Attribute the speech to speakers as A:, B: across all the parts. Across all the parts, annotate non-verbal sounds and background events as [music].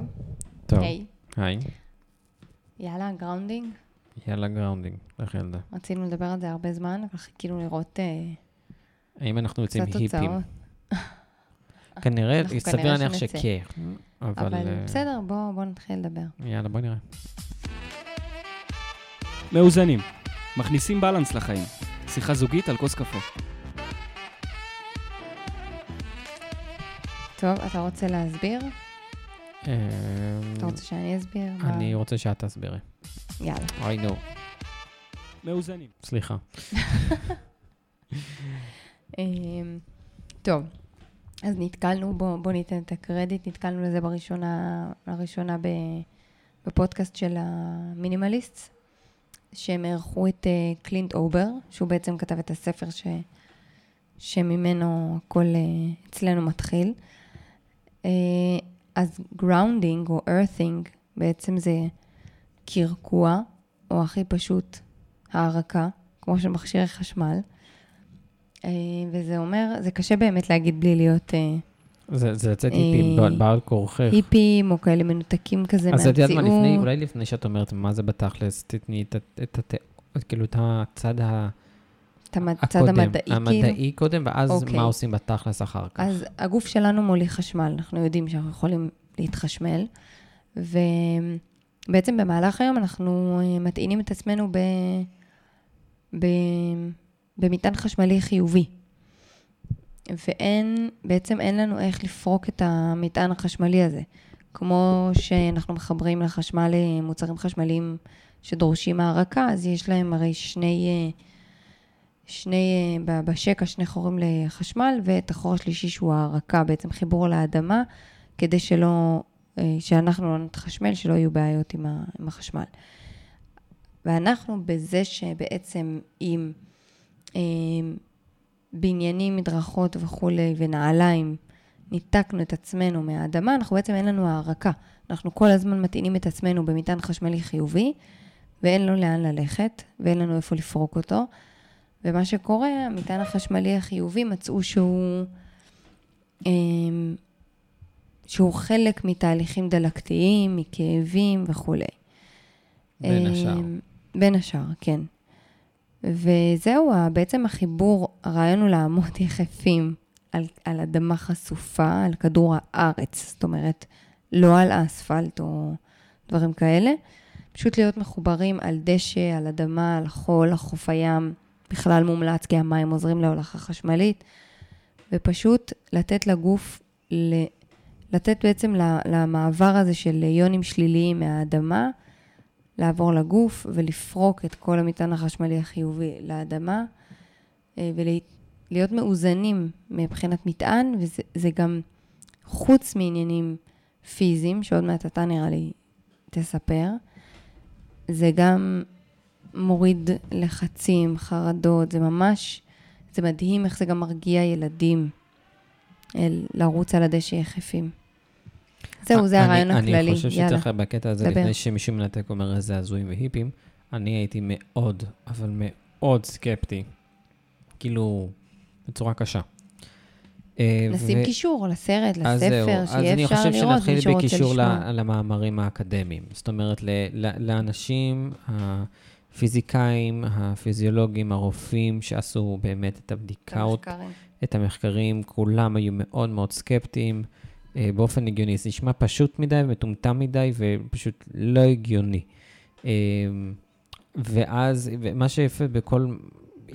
A: טוב.
B: טוב,
A: היי.
B: היי.
A: יאללה, grounding.
B: יאללה grounding, לך ילדה.
A: רצינו לדבר על זה הרבה זמן, אבל חיכינו לראות אה,
B: האם אנחנו יוצאים היפים? [laughs] כנראה, סביר להניח. שכן. אבל...
A: אבל
B: אה,
A: בסדר, בואו בוא נתחיל לדבר.
B: יאללה, בוא נראה.
C: מאוזנים. מכניסים balance לחיים. שיחה זוגית על כוס קפה.
A: טוב, אתה רוצה להסביר?
B: אה,
A: אתה רוצה שאני אסביר?
B: אני רוצה שאת תסבירי.
A: יאללה.
B: I know.
C: מאוזנים.
B: סליחה. [laughs]
A: אמ, טוב, אז נתקלנו, בואו בוא ניתן את הקרדיט, נתקלנו לזה בראשונה, לראשונה ב, בפודקאסט של המינימליסט, שהם אירחו את אה, קלינט אובר, שהוא בעצם כתב את הספר ש, שממנו הכל אה, אצלנו מתחיל. אז grounding או earthing בעצם זה קרקוע, או הכי פשוט, הארקה, כמו של מכשירי חשמל. אה, וזה אומר, זה קשה באמת להגיד בלי להיות אה,
B: זה זה לצאת
A: אה,
B: היפים בעל- כורכך.
A: היפים או כאלה מנותקים כזה
B: אז את יודעת מה, לפני. אולי לפני שאת אומרת מה זה בתכלס, תתני את ה- את הת- כאילו את הצד ה-
A: את הצד
B: הקודם.
A: המדעי, כאילו.
B: המדעי קודם, ואז
A: אוקיי.
B: מה עושים בתכלס אחר כך.
A: אז הגוף שלנו מוליך חשמל, אנחנו יודעים שאנחנו יכולים להתחשמל, ובעצם במהלך היום אנחנו אה, מטעינים את עצמנו ב... ב... במטען חשמלי חיובי. ואין, בעצם אין לנו איך לפרוק את המטען החשמלי הזה. כמו שאנחנו מחברים לחשמל אה, מוצרים חשמליים שדורשים הערקה, אז יש להם הרי שני, אה, שני, אה, בשקע שני חורים לחשמל, ואת החור השלישי שהוא הערקה, בעצם חיבור לאדמה, כדי שלא, אה, שאנחנו לא נתחשמל, שלא יהיו בעיות עם, עם החשמל. ואנחנו בזה שבעצם עם אה, בניינים, מדרכות וכולי, ונעליים, ניתקנו את עצמנו מהאדמה, אנחנו בעצם אין לנו הערקה. אנחנו כל הזמן מטעינים את עצמנו במטען חשמלי חיובי, ואין לו לאן ללכת, ואין לנו איפה לפרוק אותו. ומה שקורה, המטען החשמלי החיובי מצאו שהוא, אמ, שהוא חלק מתהליכים דלקתיים, מכאבים וכולי.
B: בין השאר.
A: אמ, בין השאר, כן. וזהו, בעצם החיבור, הרעיון הוא לעמוד [laughs] יחפים על, על אדמה חשופה, על כדור הארץ, זאת אומרת, לא על אספלט או דברים כאלה, פשוט להיות מחוברים על דשא, על אדמה, על חול, על חוף הים, בכלל מומלץ כי המים עוזרים להולכה חשמלית, ופשוט לתת לגוף. לתת בעצם למעבר הזה של יונים שליליים מהאדמה, לעבור לגוף ולפרוק את כל המטען החשמלי החיובי לאדמה, ולהיות מאוזנים מבחינת מטען, וזה זה גם חוץ מעניינים פיזיים, שעוד מעט אתה נראה לי תספר, זה גם מוריד לחצים, חרדות, זה ממש, זה מדהים איך זה גם מרגיע ילדים אל, לרוץ על הדשא יחפים. זהו, זה
B: אני-
A: הרעיון הכללי,
B: אני חושב. שצריך בקטע הזה,
A: דבר.
B: לפני שמישהו מנתק אומר איזה הזויים והיפים, אני הייתי מאוד, אבל מאוד סקפטי. כאילו, בצורה קשה. אה,
A: נשים
B: ו-
A: קישור לסרט,
B: אז
A: לספר,
B: אז
A: שיהיה
B: אני
A: אפשר
B: חושב
A: לראות, מי
B: שנתחיל
A: שרוצה
B: בקישור
A: לשמוע.
B: ל- למאמרים האקדמיים. זאת אומרת, לאנשים הפיזיקאים, הפיזיולוגים, הרופאים, שעשו באמת את
A: המחקרים.
B: את המחקרים, כולם היו מאוד מאוד סקפטיים. אה, באופן הגיוני, זה נשמע פשוט מדי ומטומטם מדי ופשוט לא הגיוני. אה, ואז, ומה שיפה בכל,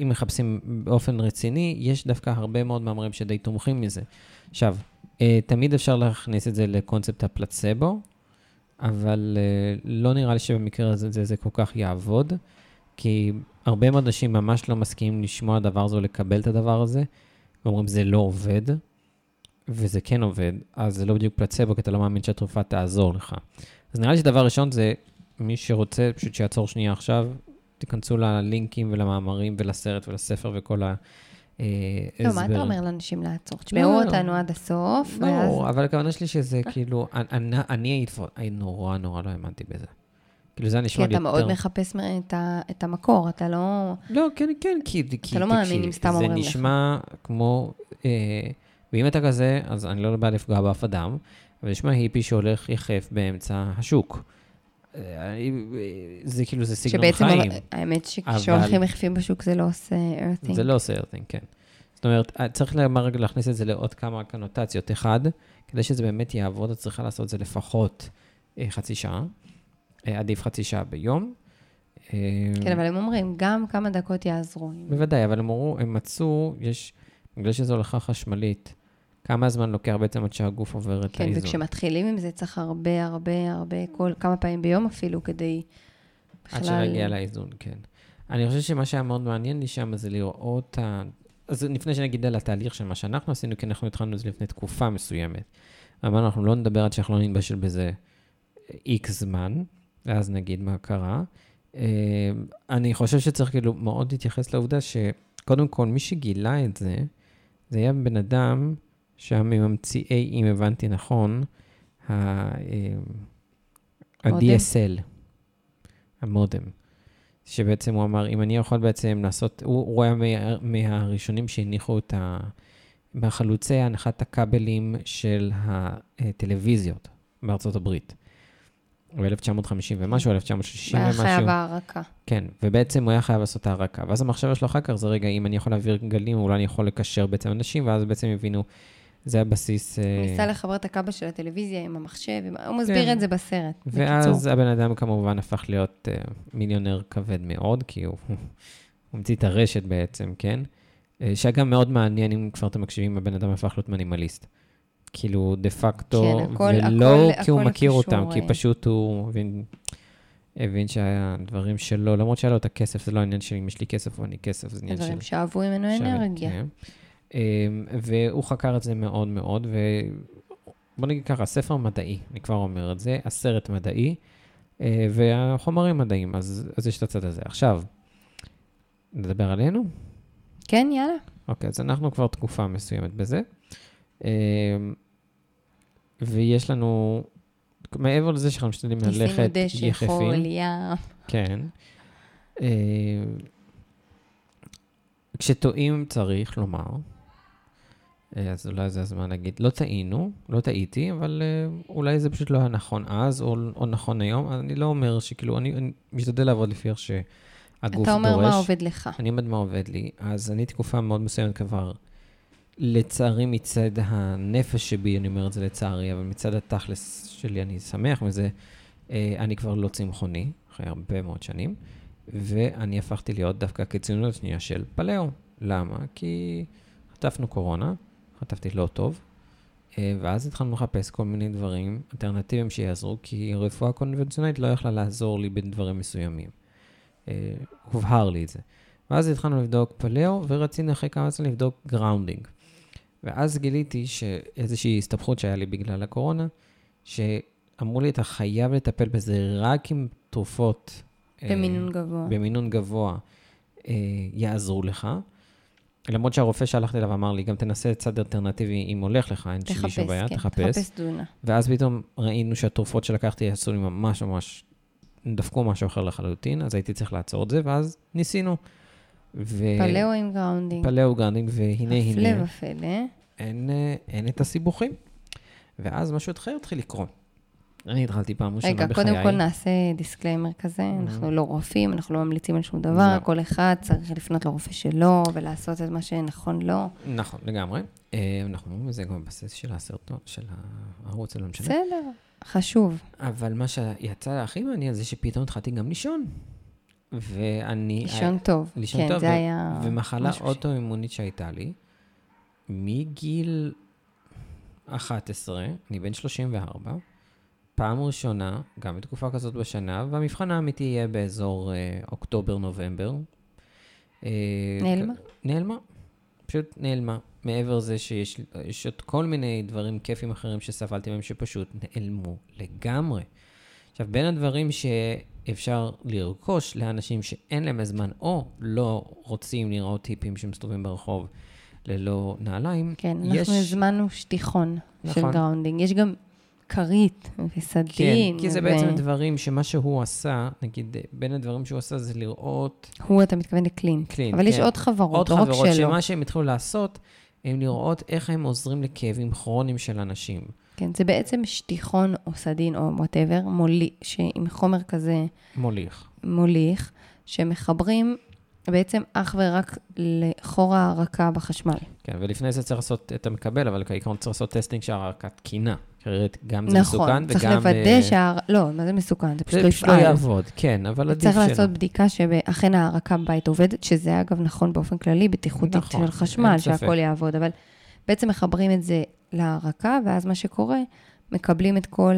B: אם מחפשים באופן רציני, יש דווקא הרבה מאוד מאמרים שדי תומכים מזה. עכשיו, אה, תמיד אפשר להכניס את זה לקונספט הפלצבו, אבל אה, לא נראה לי שבמקרה הזה זה, זה כל כך יעבוד, כי הרבה מאוד אנשים ממש לא מסכימים לשמוע דבר הזה או לקבל את הדבר הזה, ואומרים זה לא עובד, וזה כן עובד, אז זה לא בדיוק פלצבו, כי אתה לא מאמין שהתרופה תעזור לך. אז נראה לי שדבר ראשון זה, מי שרוצה, פשוט שיעצור שנייה עכשיו, תיכנסו ללינקים ולמאמרים ולסרט ולספר וכל ה... אה,
A: לא, מה אתה
B: הסבר.
A: אומר לאנשים לעצור? תשמעו
B: לא.
A: אותנו עד הסוף, ואז...
B: לא, אבל הכוונה שלי שזה כאילו, אני, אני הייתי נורא נורא לא האמנתי בזה. כאילו זה
A: כי
B: נשמע לי
A: אתה
B: יותר...
A: מאוד מחפש את ה- את המקור, אתה לא...
B: לא, כן, כן, כי... כי
A: לא מאמין אם סתם אומרים לך.
B: זה נשמע כמו... אה, ואם אתה כזה, אז אני לא בא לפגוע באף אדם, אבל נשמע היפי שהולך יחף באמצע השוק. אה, זה כאילו, זה סגנון
A: שבעצם,
B: חיים.
A: האמת
B: אבל-
A: שכשהולכים יחפים בשוק זה לא עושה earthing.
B: זה לא עושה ארטינג, כן. זאת אומרת, צריך לומר רגע להכניס את זה לעוד כמה קונוטציות. אחד, כדי שזה באמת יעבוד, את צריכה לעשות את זה לפחות אה, חצי שעה, אה, עדיף חצי שעה ביום. אה,
A: כן, אבל הם אומרים, גם כמה דקות יעזרו.
B: בוודאי, אבל הם אמרו, הם מצאו, יש, בגלל שזו הולכה חשמלית, כמה זמן לוקח בעצם עד שהגוף עובר את
A: כן,
B: האיזון.
A: וכשמתחילים עם זה צריך הרבה, הרבה, הרבה, כל כמה פעמים ביום אפילו, כדי
B: עד שנגיע לאיזון, כן. אני חושב שמה שהיה מאוד מעניין לי שם זה לראות ה... אז לפני שנגיד על התהליך של מה שאנחנו עשינו, כי אנחנו התחלנו את זה לפני תקופה מסוימת. אמרנו, אנחנו לא נדבר עד שאנחנו לא נתבשל בזה איקס זמן, ואז נגיד מה קרה. אה, אני חושב שצריך כאילו מאוד להתייחס לעובדה שקודם כל, מי שגילה את זה, זה היה בן אדם שהיה מממציאי, אם הבנתי נכון,
A: מודם?
B: ה-DSL, המודם. שבעצם הוא אמר, אם אני יכול בעצם לעשות, הוא, הוא היה מה, מהראשונים שהניחו את ה... מהחלוצי הנחת הכבלים של הטלוויזיות בארצות הברית. ב-1950 ומשהו, 1960
A: היה
B: ומשהו.
A: חייב הערקה.
B: כן, ובעצם הוא היה חייב לעשות הערקה. ואז המחשבה שלו אחר כך זה, רגע, אם אני יכול להעביר גלים, אולי אני יכול לקשר בעצם אנשים, ואז בעצם הבינו, זה הבסיס... אה,
A: הוא ניסה לחבר את הכבל של הטלוויזיה עם המחשב, הוא מסביר
B: כן.
A: את זה בסרט.
B: ואז
A: בקיצור.
B: הבן אדם כמובן הפך להיות uh, מיליונר כבד מאוד, כי הוא, [laughs] המציא את הרשת בעצם, כן? Uh, שאגב מאוד מעניין אם כבר אתם מקשיבים, הבן אדם הפך להיות מינימליסט. כאילו, דה פקטו,
A: כן, הכל-
B: ולא
A: הכל-
B: כי הוא
A: הכל
B: מכיר
A: קשור,
B: אותם, כי
A: אה.
B: פשוט הוא הבין, הבין שהיה דברים שלו, למרות שהיה לו את הכסף, זה לא העניין של אם יש לי כסף או אני כסף, זה עניין של...
A: הדברים שאהבו ממנו אנרגיה.
B: כן. אמ, והוא חקר את זה מאוד מאוד, ובוא נגיד ככה, ספר מדעי, אני כבר אומר את זה, הסרט מדעי, אה, והחומרים מדעיים, אז, אז יש את הצד הזה. עכשיו, נדבר עלינו?
A: כן, יאללה.
B: אוקיי, אז אנחנו כבר תקופה מסוימת בזה. אמ, ויש לנו, מעבר לזה שאנחנו משתדלים
A: ניסינו
B: ללכת
A: דשא,
B: יחפים,
A: חול, ים.
B: כן. אה, כשטועים צריך לומר, אז אולי זה הזמן להגיד, לא טעינו, לא טעיתי, אבל אה, אולי זה פשוט לא היה נכון אז, או, או נכון היום. אני לא אומר שכאילו, אני, אני משתדל לעבוד לפי איך שהגוף דורש.
A: אתה אומר מה עובד לך.
B: אני אומר מה עובד לי. אז אני תקופה מאוד מסוימת כבר, לצערי מצד הנפש שבי, אני אומר את זה לצערי, אבל מצד התכלס שלי אני שמח מזה, אה, אני כבר לא צמחוני, אחרי הרבה מאוד שנים, ואני הפכתי להיות דווקא הקיצוניות השנייה של פלאו. למה? כי חטפנו קורונה, חטפתי לא טוב, אה, ואז התחלנו לחפש כל מיני דברים אלטרנטיביים שיעזרו, כי רפואה קונבנציונלית לא יכלה לעזור לי בדברים מסוימים. אה, הובהר לי את זה. ואז התחלנו לבדוק paleo, ורצינו אחרי כמה זמן לבדוק grounding. ואז גיליתי שאיזושהי הסתבכות שהיה לי בגלל הקורונה, שאמרו לי, אתה חייב לטפל בזה רק עם תרופות... אה,
A: במינון גבוה.
B: במינון גבוה אה, יעזרו לך. למרות שהרופא שהלכתי אליו אמר לי, גם תנסה צד אלטרנטיבי אם הולך לך, אין שלי שום בעיה,
A: כן,
B: תחפש.
A: תחפש תזונה.
B: ואז פתאום ראינו שהתרופות שלקחתי עשו לי ממש ממש, דפקו משהו אחר לחלוטין, אז הייתי צריך לעצור את זה, ואז ניסינו. ו...
A: paleo עם grounding.
B: paleo grounding, והנה
A: הפלא
B: הנה,
A: ופלא.
B: אין, אה, אין את הסיבוכים. ואז משהו אחר התחיל לקרות. אני התחלתי פעם ראשונה
A: רגע,
B: בחיי.
A: קודם כל נעשה disclaimer כזה, אנחנו לא רופאים, אנחנו לא ממליצים על שום דבר,
B: לא.
A: כל אחד צריך לפנות לרופא שלו ולעשות את מה שנכון לו.
B: נכון, לגמרי. אה, אנחנו אומרים את זה גם בסס של הסרטון, של הערוץ, לא משנה.
A: בסדר, חשוב.
B: אבל מה שיצא הכי מעניין זה שפתאום התחלתי גם לישון. ואני...
A: לישון טוב.
B: לישון
A: כן,
B: טוב,
A: זה
B: ו-
A: היה...
B: ומחלה
A: משהו ש-
B: אוטואימונית שהייתה לי, מגיל 11, אני בן 34, פעם ראשונה, גם בתקופה כזאת בשנה, והמבחן האמיתי יהיה באזור אה, אוקטובר-נובמבר. אה,
A: נעלמה?
B: נעלמה. פשוט נעלמה. מעבר לזה שיש יש עוד כל מיני דברים כיפים אחרים שסבלתי מהם שפשוט נעלמו לגמרי. עכשיו, בין הדברים שאפשר לרכוש לאנשים שאין להם זמן או לא רוצים לראות טיפים שמסתובבים ברחוב ללא נעליים,
A: כן,
B: יש...
A: אנחנו הזמנו שטיחון של
B: נכון.
A: grounding. יש גם כרית
B: כן,
A: וסדין.
B: כי זה
A: ו-
B: בעצם דברים שמה שהוא עשה, נגיד, בין הדברים שהוא עשה זה לראות
A: הוא, אתה מתכוון לקלינט.
B: קלינט,
A: אבל יש
B: כן.
A: עוד חברות,
B: עוד
A: לא רק
B: חברות
A: שלו.
B: שמה שהם התחילו לעשות, הם לראות איך הם עוזרים לכאבים כרוניים של אנשים.
A: כן, זה בעצם שטיחון או סדין או whatever, עם חומר כזה
B: מוליך.
A: מוליך, שמחברים בעצם אך ורק לחור ההארקה בחשמל.
B: כן, ולפני זה צריך לעשות את המקבל, אבל כעיקרון צריך לעשות testing שההארקה תקינה. אחרת גם זה
A: נכון,
B: מסוכן,
A: צריך
B: וגם...
A: לוודא
B: אה,
A: שההר... לא, מה זה מסוכן? זה פשוט
B: זה
A: לא
B: פשוט לא
A: יפעל.
B: יעבוד, כן, אבל עדיף
A: צריך
B: שלא.
A: לעשות בדיקה שאכן ההרקה בבית עובדת, שזה אגב נכון באופן כללי, בטיחותית
B: נכון,
A: של חשמל. שהכל יעבוד, אבל בעצם מחברים את זה להרקה, ואז מה שקורה, מקבלים את כל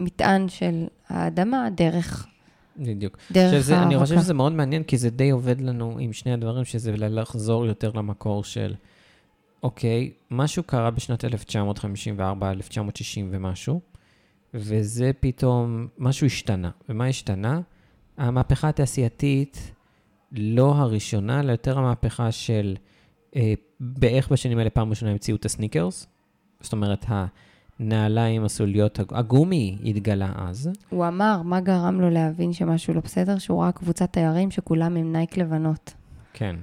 A: המטען של האדמה דרך,
B: בדיוק.
A: דרך
B: עכשיו, זה, אני
A: ההרקה.
B: חושב שזה מאוד מעניין, כי זה די עובד לנו עם שני הדברים, שזה לחזור יותר למקור של, אוקיי, משהו קרה בשנת 1954, 1960 ומשהו, וזה פתאום, משהו השתנה. ומה השתנה? המהפכה התעשייתית, לא הראשונה, אלא יותר המהפכה של, אה, בערך בשנים האלה פעם ראשונה המציאו את הסניקרס, זאת אומרת, הנעליים הסוליות, הגומי התגלה אז.
A: הוא אמר, מה גרם לו להבין שמשהו לא בסדר? שהוא ראה קבוצת תיירים שכולם עם Nike לבנות.
B: כן.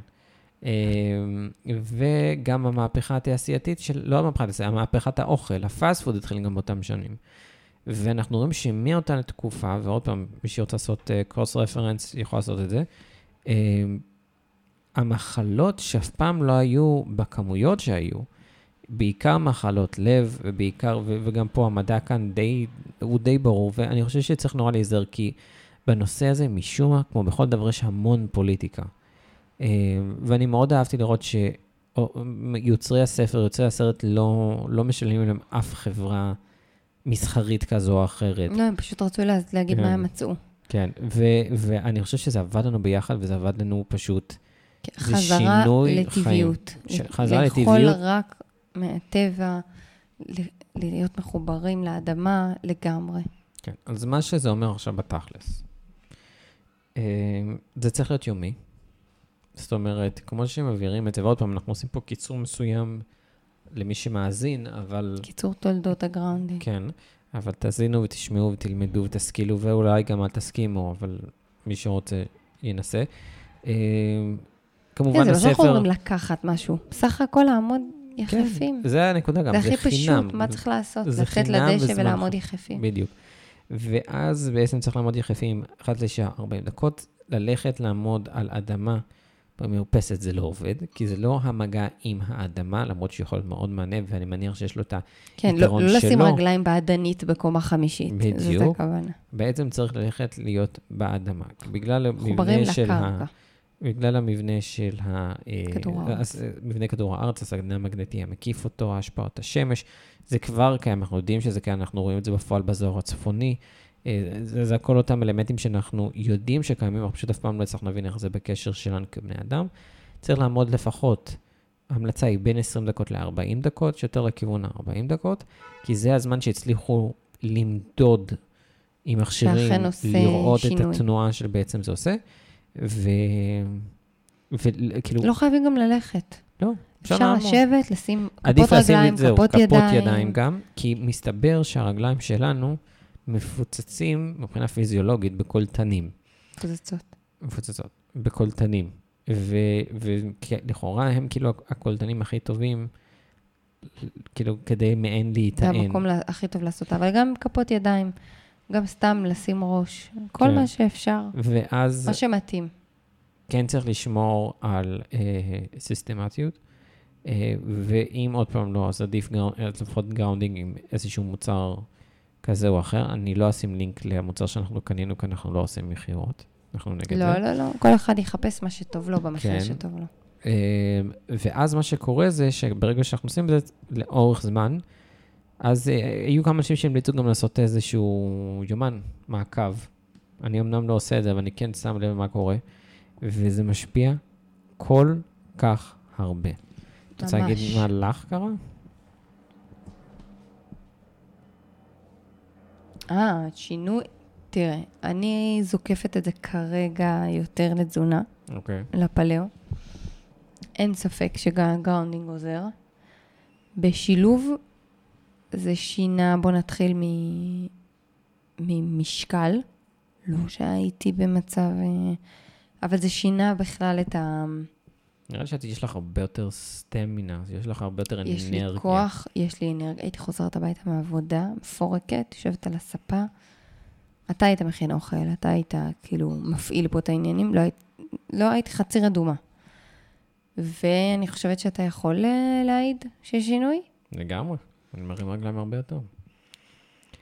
B: אמ, וגם המהפכה התעשייתית של, לא המהפכה התעשייתית, המהפכת האוכל, ה fast food התחיל גם באותם שנים. ואנחנו רואים שמאותה תקופה, ועוד פעם, מי שרוצה לעשות קרוס uh, רפרנס יכול לעשות את זה, um, המחלות שאף פעם לא היו בכמויות שהיו, בעיקר מחלות לב, ובעיקר, וגם פה המדע כאן די, הוא די ברור, ואני חושב שצריך נורא להיזהר, כי בנושא הזה, משום מה, כמו בכל דבר, יש המון פוליטיקה. אה, ואני מאוד אהבתי לראות שיוצרי הספר, יוצרי הסרט, לא, לא משלמים להם אף חברה מסחרית כזו או אחרת.
A: לא, הם פשוט רצו לה- להגיד
B: כן.
A: מה הם מצאו.
B: כן, ו- ואני חושב שזה עבד לנו ביחד, וזה עבד לנו פשוט, זה
A: חזרה לטבעיות.
B: ש- חזרה
A: לאכול
B: לטבעיות.
A: רק מהטבע, להיות מחוברים לאדמה לגמרי.
B: כן, אז מה שזה אומר עכשיו בתכלס, אה, זה צריך להיות יומי. זאת אומרת, כמו שמבהירים את זה, ועוד פעם, אנחנו עושים פה קיצור מסוים למי שמאזין, אבל
A: קיצור תולדות ה grounding.
B: כן, אבל תאזינו ותשמעו ותלמדו ותשכילו, ואולי גם אל תסכימו, אבל מי שרוצה ינסה. אה, כמובן,
A: כן, זה לא שאנחנו
B: הספר...
A: אומרים לקחת משהו. בסך הכל לעמוד יחפים.
B: כן, זה הנקודה גם,
A: זה
B: זה
A: הכי. פשוט, מה צריך לעשות?
B: זה
A: לצאת לדשא ולעמוד. יחפים.
B: בדיוק. ואז בעצם צריך לעמוד יחפים אחת לשעה 40 דקות, ללכת לעמוד על אדמה במרפסת זה לא עובד, כי זה לא המגע עם האדמה, למרות שיכול להיות מאוד מענה, ואני מניח שיש לו את
A: כן, לא,
B: היתרון
A: לא לשים
B: שלו.
A: רגליים באדנית בקומה חמישית. זאת
B: בדיוק.
A: הכוונה.
B: בעצם צריך ללכת להיות באדמה. בגלל המבנה של ה... בגלל המבנה של ה... אה,
A: כדור הארץ.
B: אז, אה, מבנה כדור הארץ, הסגנון המגנטי המקיף אותו, השפעות השמש, זה כבר קיים, אנחנו יודעים שזה קיים, אנחנו רואים את זה בפועל באזור הצפוני. אה, זה, זה הכל אותם אלמנטים שאנחנו יודעים שקיימים, אנחנו פשוט אף פעם לא הצלחנו להבין איך זה בקשר שלנו כבני אדם. צריך לעמוד לפחות, ההמלצה היא בין 20 דקות ל-40 דקות, שיותר לכיוון ה-40 דקות, כי זה הזמן שהצליחו למדוד עם מכשירים, לראות את
A: שינוי.
B: התנועה שבעצם זה עושה, ו... וכאילו,
A: לא חייבים גם ללכת.
B: לא,
A: אפשר. לשבת, לשים
B: עדיף
A: כפות
B: לשים
A: רגליים,
B: את זהו,
A: כפות ידיים.
B: ידיים גם, כי מסתבר שהרגליים שלנו מפוצצים מבחינה פיזיולוגית בקולטנים.
A: מפוצצות.
B: מפוצצות, בקולטנים. ולכאורה הם כאילו הקולטנים הכי טובים, כאילו כדי מעין
A: זה
B: להיטען.
A: המקום לה- הכי טוב לעשות, אבל גם כפות ידיים, גם סתם לשים ראש, כל
B: כן.
A: מה שאפשר,
B: ואז
A: מה שמתאים.
B: כן צריך לשמור על אה, סיסטמטיות, אה, ואם עוד פעם לא, אז עדיף groun- אז לפחות grounding עם איזשהו מוצר כזה או אחר. אני לא אשים לינק למוצר שאנחנו קנינו, כי אנחנו לא עושים מכירות. אנחנו נגד
A: לא,
B: זה.
A: לא, לא, כל אחד יחפש מה שטוב לו במחיר
B: כן.
A: שטוב לו.
B: אה, ואז מה שקורה זה שברגע שאנחנו עושים את זה לאורך זמן, אז אה, היו כמה אנשים שהמליצו גם לעשות איזשהו יומן, מעקב. אני אמנם לא עושה את זה, אבל אני כן שם לב מה קורה, וזה משפיע כל כך הרבה. את רוצה להגיד
A: ממש.
B: מה לך קרה?
A: אה, שינוי, תראה, אני זוקפת את זה כרגע יותר לתזונה,
B: אוקיי.
A: ל Flow. אין ספק ש grounding עוזר. בשילוב זה שינה, בוא נתחיל מ... ממשקל, לא שהייתי במצב... אה, אבל זה שינה בכלל את, ה...
B: נראה לי שיש לך הרבה יותר סטמינה, יש לך הרבה יותר
A: יש
B: אנרגיה.
A: לי כוח, יש לי אנרגיה. הייתי חוזרת הביתה מהעבודה, מפורקת, יושבת על הספה. אתה היית מכין אוכל, אתה היית כאילו מפעיל פה את העניינים, לא, היית, לא הייתי חצי רדומה. ואני חושבת שאתה יכול אה, להעיד שיש שינוי?
B: לגמרי. אני מרים רגליים הרבה יותר.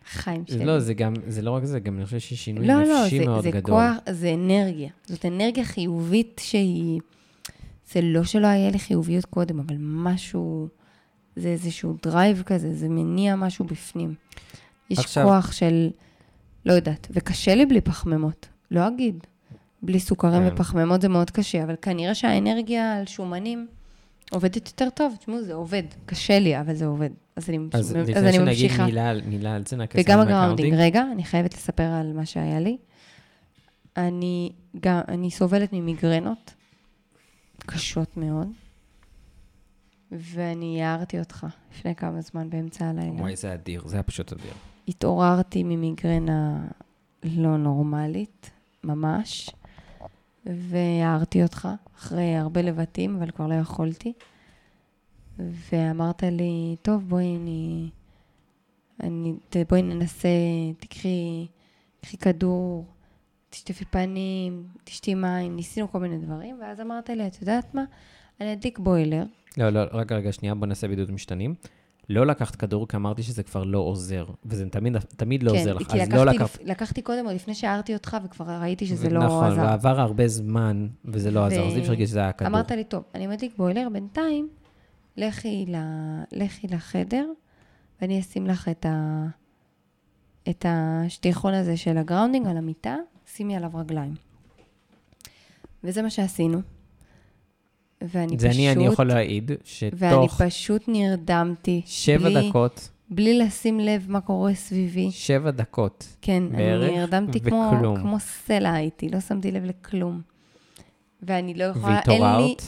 A: חיים
B: זה
A: שלי.
B: לא, זה גם, זה לא רק זה, גם אני חושב שיש שינוי
A: לא, לא,
B: נפשי
A: זה,
B: מאוד
A: זה
B: גדול.
A: כוח, זה אנרגיה. זאת אנרגיה חיובית שהיא... זה לא שלא היה לי חיוביות קודם, אבל משהו... זה איזשהו drive כזה, זה מניע משהו בפנים. יש
B: עכשיו-
A: כוח של... לא יודעת, וקשה לי בלי פחמימות, לא אגיד. בלי סוכרים
B: כן.
A: ופחמימות זה מאוד קשה, אבל כנראה שהאנרגיה על שומנים עובדת יותר טוב. תשמעו, זה עובד. קשה לי, אבל זה עובד. אז אני,
B: אז
A: אז
B: לפני
A: אני
B: שנגיד
A: ממשיכה.
B: מילה, על- מילה על זה, נקסם
A: וגם ה grounding. רגע, אני חייבת לספר על מה שהיה לי. אני, גם, אני סובלת ממיגרנות קשות מאוד, ואני הערתי אותך לפני כמה זמן באמצע הלילה.
B: וואי, זה אדיר, זה היה פשוט אדיר.
A: התעוררתי ממיגרנה לא נורמלית, ממש, והערתי אותך אחרי הרבה לבטים, אבל כבר לא יכולתי. ואמרת לי, טוב, בואי, אני... אני בואי ננסה, תקחי, תקחי כדור, תשטפי פנים, תשתי מים, ניסינו כל מיני דברים, ואז אמרת לי, את יודעת מה? אני אדליק בוילר,
B: לא, לא, רגע, רגע, שנייה, בוא נעשה בידוד משתנים. לא לקחת כדור, כי אמרתי שזה כבר לא עוזר, וזה תמיד, תמיד לא עוזר לך,
A: כן, כי
B: אז
A: לקחתי,
B: לא. לקחת...
A: לקחתי קודם, עוד לפני שהערתי אותך, וכבר ראיתי שזה לא
B: נכון,
A: עזר.
B: ועבר הרבה זמן, וזה לא
A: ו-
B: עזר, אז אי אפשר להגיד שזה היה כדור.
A: אמרת לי, טוב, אני מדליק בוילר, בינתיים, לכי, ל... לכי לחדר, ואני אשים לך את, ה... את השטיחון הזה של ה grounding על המיטה, שימי עליו רגליים. וזה מה שעשינו. ואני
B: זה
A: פשוט...
B: אני, אני יכול להעיד,
A: ואני
B: שתוך
A: פשוט נרדמתי.
B: שבע
A: בלי,
B: דקות,
A: בלי לשים לב מה קורה סביבי.
B: שבע דקות,
A: כן,
B: בערך,
A: אני נרדמתי כמו. כמו סלע הייתי, לא שמתי לב לכלום. ואני לא יכולה, אין לי...
B: והתעוררת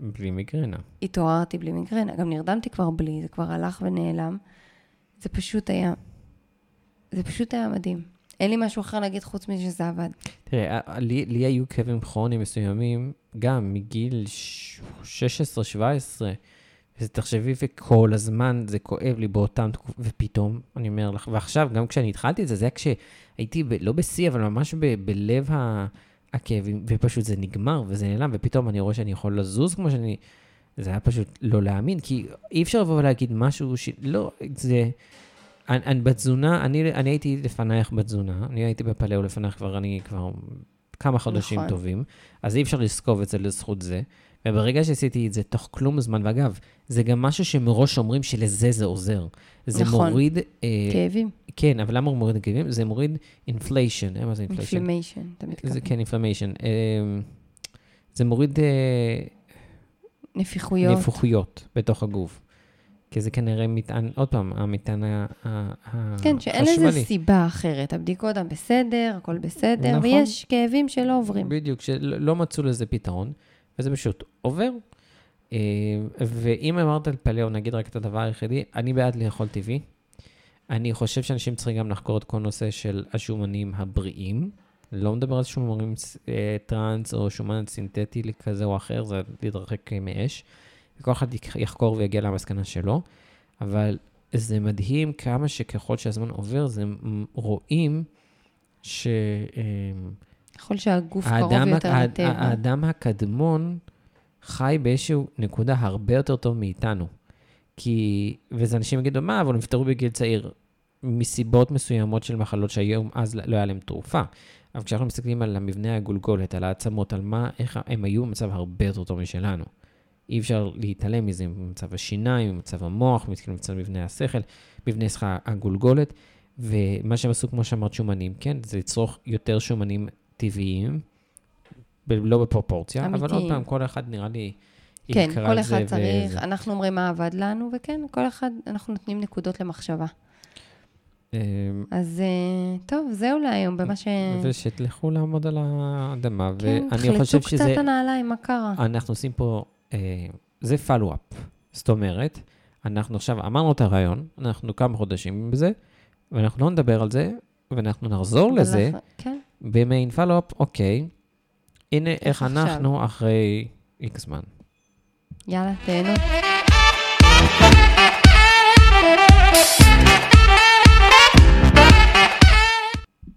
B: בלי מיגרנה.
A: התעוררתי בלי מיגרנה, גם נרדמתי כבר בלי, זה כבר הלך ונעלם. זה פשוט היה, זה פשוט היה מדהים. אין לי משהו אחר להגיד חוץ מזה שזה עבד.
B: תראה, לי, לי היו כאבים כרוניים מסוימים, גם מגיל ש- 16-17, וזה תחשבי, וכל הזמן זה כואב לי באותם תקופות, ופתאום, אני אומר לך, ועכשיו, גם כשאני התחלתי את זה, זה היה כשהייתי, ב, לא בשיא, אבל ממש ב, בלב ה, הכאבים, ופשוט זה נגמר, וזה נעלם, ופתאום אני רואה שאני יכול לזוז כמו שאני... זה היה פשוט לא להאמין, כי אי אפשר לבוא ולהגיד משהו ש... לא, זה... אני, אני בתזונה, אני, אני הייתי לפנייך בתזונה, אני הייתי בפלאו לפנייך כבר, אני כבר כמה חודשים
A: נכון.
B: טובים, אז אי אפשר לזקוב את זה לזכות זה. וברגע שעשיתי את זה תוך כלום זמן, ואגב, זה גם משהו שמראש אומרים שלזה זה עוזר. זה
A: נכון.
B: מוריד, אה,
A: כאבים,
B: כן, אבל למה הוא מוריד כאבים? זה מוריד inflation, מה זה inflation?
A: inflammation, אתה מתכוון.
B: זה כן, inflammation. אה, זה מוריד אה,
A: נפיחויות.
B: נפוחיות בתוך הגוף. כי זה כנראה מטען, עוד פעם, המטען החשמלי.
A: כן, שאין לזה סיבה אחרת. הבדיקות הן בסדר, הכל בסדר,
B: נכון.
A: ויש כאבים שלא עוברים.
B: בדיוק, שלא לא מצאו לזה פתרון, וזה פשוט עובר. אה, ואם אמרת על Flow, נגיד רק את הדבר היחידי, אני בעד לאכול טבעי. אני חושב שאנשים צריכים גם לחקור את כל נושא של השומנים הבריאים. לא מדבר על שומנים אה, טראנס או שומן סינתטי כזה או אחר, זה להתרחק מאש. וכל אחד יח- יחקור ויגיע למסקנה שלו, אבל זה מדהים כמה שככל שהזמן עובר, זה רואים ש... אה,
A: ככל שהגוף קרוב
B: האדם,
A: יותר
B: ה-
A: לטבע.
B: האדם הקדמון חי באיזושהי נקודה הרבה יותר טוב מאיתנו. כי, וזה אנשים יגידו, מה, אבל הם נפטרו בגיל צעיר, מסיבות מסוימות של מחלות שהיום אז לא היה להם תרופה. אבל כשאנחנו מסתכלים על המבנה הגולגולת, על העצמות, על מה, איך הם היו במצב הרבה יותר טוב משלנו. אי אפשר להתעלם מזה, ממצב השיניים, ממצב המוח, ממצב מבנה השכל, מבנה סליחה, הגולגולת, ומה שהם עשו, כמו שאמרת, שומנים, כן, זה לצרוך יותר שומנים טבעיים, ב- לא בפרופורציה, אבל עוד. פעם, כל אחד נראה לי
A: כן, כל אחד צריך,
B: וזה.
A: אנחנו אומרים מה עבד לנו, וכן, כל אחד, אנחנו נותנים נקודות למחשבה.
B: אמ,
A: אז אה, טוב, זהו להיום, במה ש...
B: ושתלכו לעמוד על האדמה,
A: כן,
B: ואני חושב
A: תחלצו
B: שזה...
A: קצת הנעליים, מה קרה?
B: אנחנו עושים פה, זה פלו-אפ. זאת אומרת, אנחנו עכשיו אמרנו את הרעיון, אנחנו כמה חודשים בזה, ואנחנו לא נדבר על זה, ואנחנו נחזור לזה
A: כן,
B: במעין פלו-אפ, אוקיי, הנה איך
A: עכשיו?
B: אנחנו אחרי איקס זמן.
A: יאללה, תהנו.